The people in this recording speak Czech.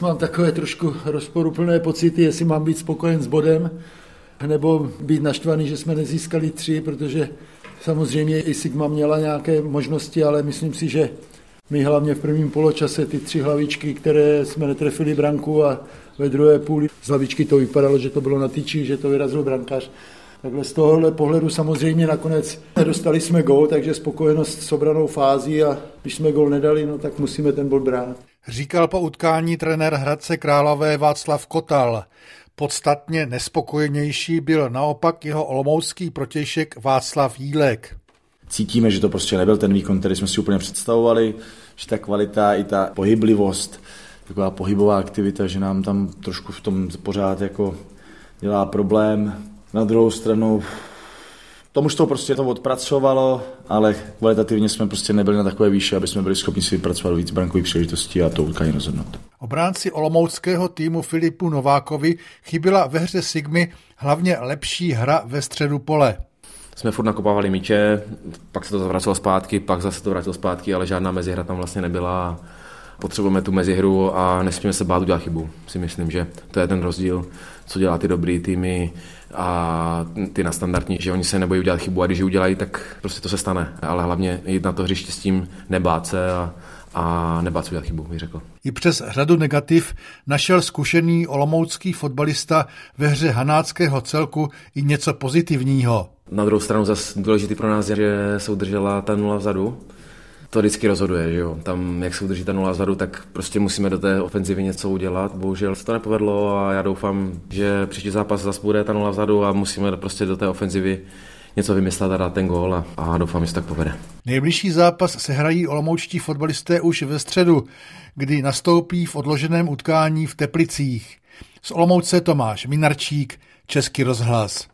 Mám takové trošku rozporuplné pocity, jestli mám být spokojen s bodem, nebo být naštvaný, že jsme nezískali tři, protože samozřejmě i Sigma měla nějaké možnosti, ale myslím si, že my hlavně v prvním poločase ty tři hlavičky, které jsme netrefili branku a ve druhé půli z hlavičky to vypadalo, že to bylo na tyči, že to vyrazil brankář. Takhle z tohohle pohledu samozřejmě nakonec dostali jsme gol, takže spokojenost s obranou fází a když jsme gol nedali, no tak musíme ten bod brát. Říkal po utkání trenér Hradce Králové Václav Kotal. Podstatně nespokojenější byl naopak jeho olomoucký protějšek Václav Jílek. Cítíme, že to prostě nebyl ten výkon, který jsme si úplně představovali, že ta kvalita i ta pohyblivost, taková pohybová aktivita, že nám tam trošku v tom pořád jako dělá problém. Na druhou stranu tomu to prostě to odpracovalo, ale kvalitativně jsme prostě nebyli na takové výše, aby jsme byli schopni si vypracovat víc brankových příležitostí a to utkání rozhodnout. Obránci olomouckého týmu Filipu Novákovi chyběla ve hře Sigmy hlavně lepší hra ve středu pole. Jsme furt nakopávali míče, pak se to zavracelo zpátky, pak zase to vrátilo zpátky, ale žádná mezihra tam vlastně nebyla. Potřebujeme tu mezihru a nesmíme se bát udělat chybu. Si myslím, že to je ten rozdíl, co dělá ty dobrý týmy a ty na standardní, že oni se nebojí udělat chybu a když ji udělají, tak prostě to se stane. Ale hlavně jít na to hřiště s tím, nebát se a, a nebát se udělat chybu, bych řekl. I přes řadu negativ našel zkušený olomoucký fotbalista ve hře hanáckého celku i něco pozitivního. Na druhou stranu zase důležitý pro nás je, že se udržela ta nula vzadu, to vždycky rozhoduje, že jo. Tam, jak se udrží ta nula vzadu, tak prostě musíme do té ofenzivy něco udělat. Bohužel se to nepovedlo a já doufám, že příští zápas zase bude ta nula vzadu a musíme prostě do té ofenzivy něco vymyslet a dát ten gól a, a doufám, že se tak povede. Nejbližší zápas se hrají olomoučtí fotbalisté už ve středu, kdy nastoupí v odloženém utkání v Teplicích. Z Olomouce Tomáš Minarčík, Český rozhlas.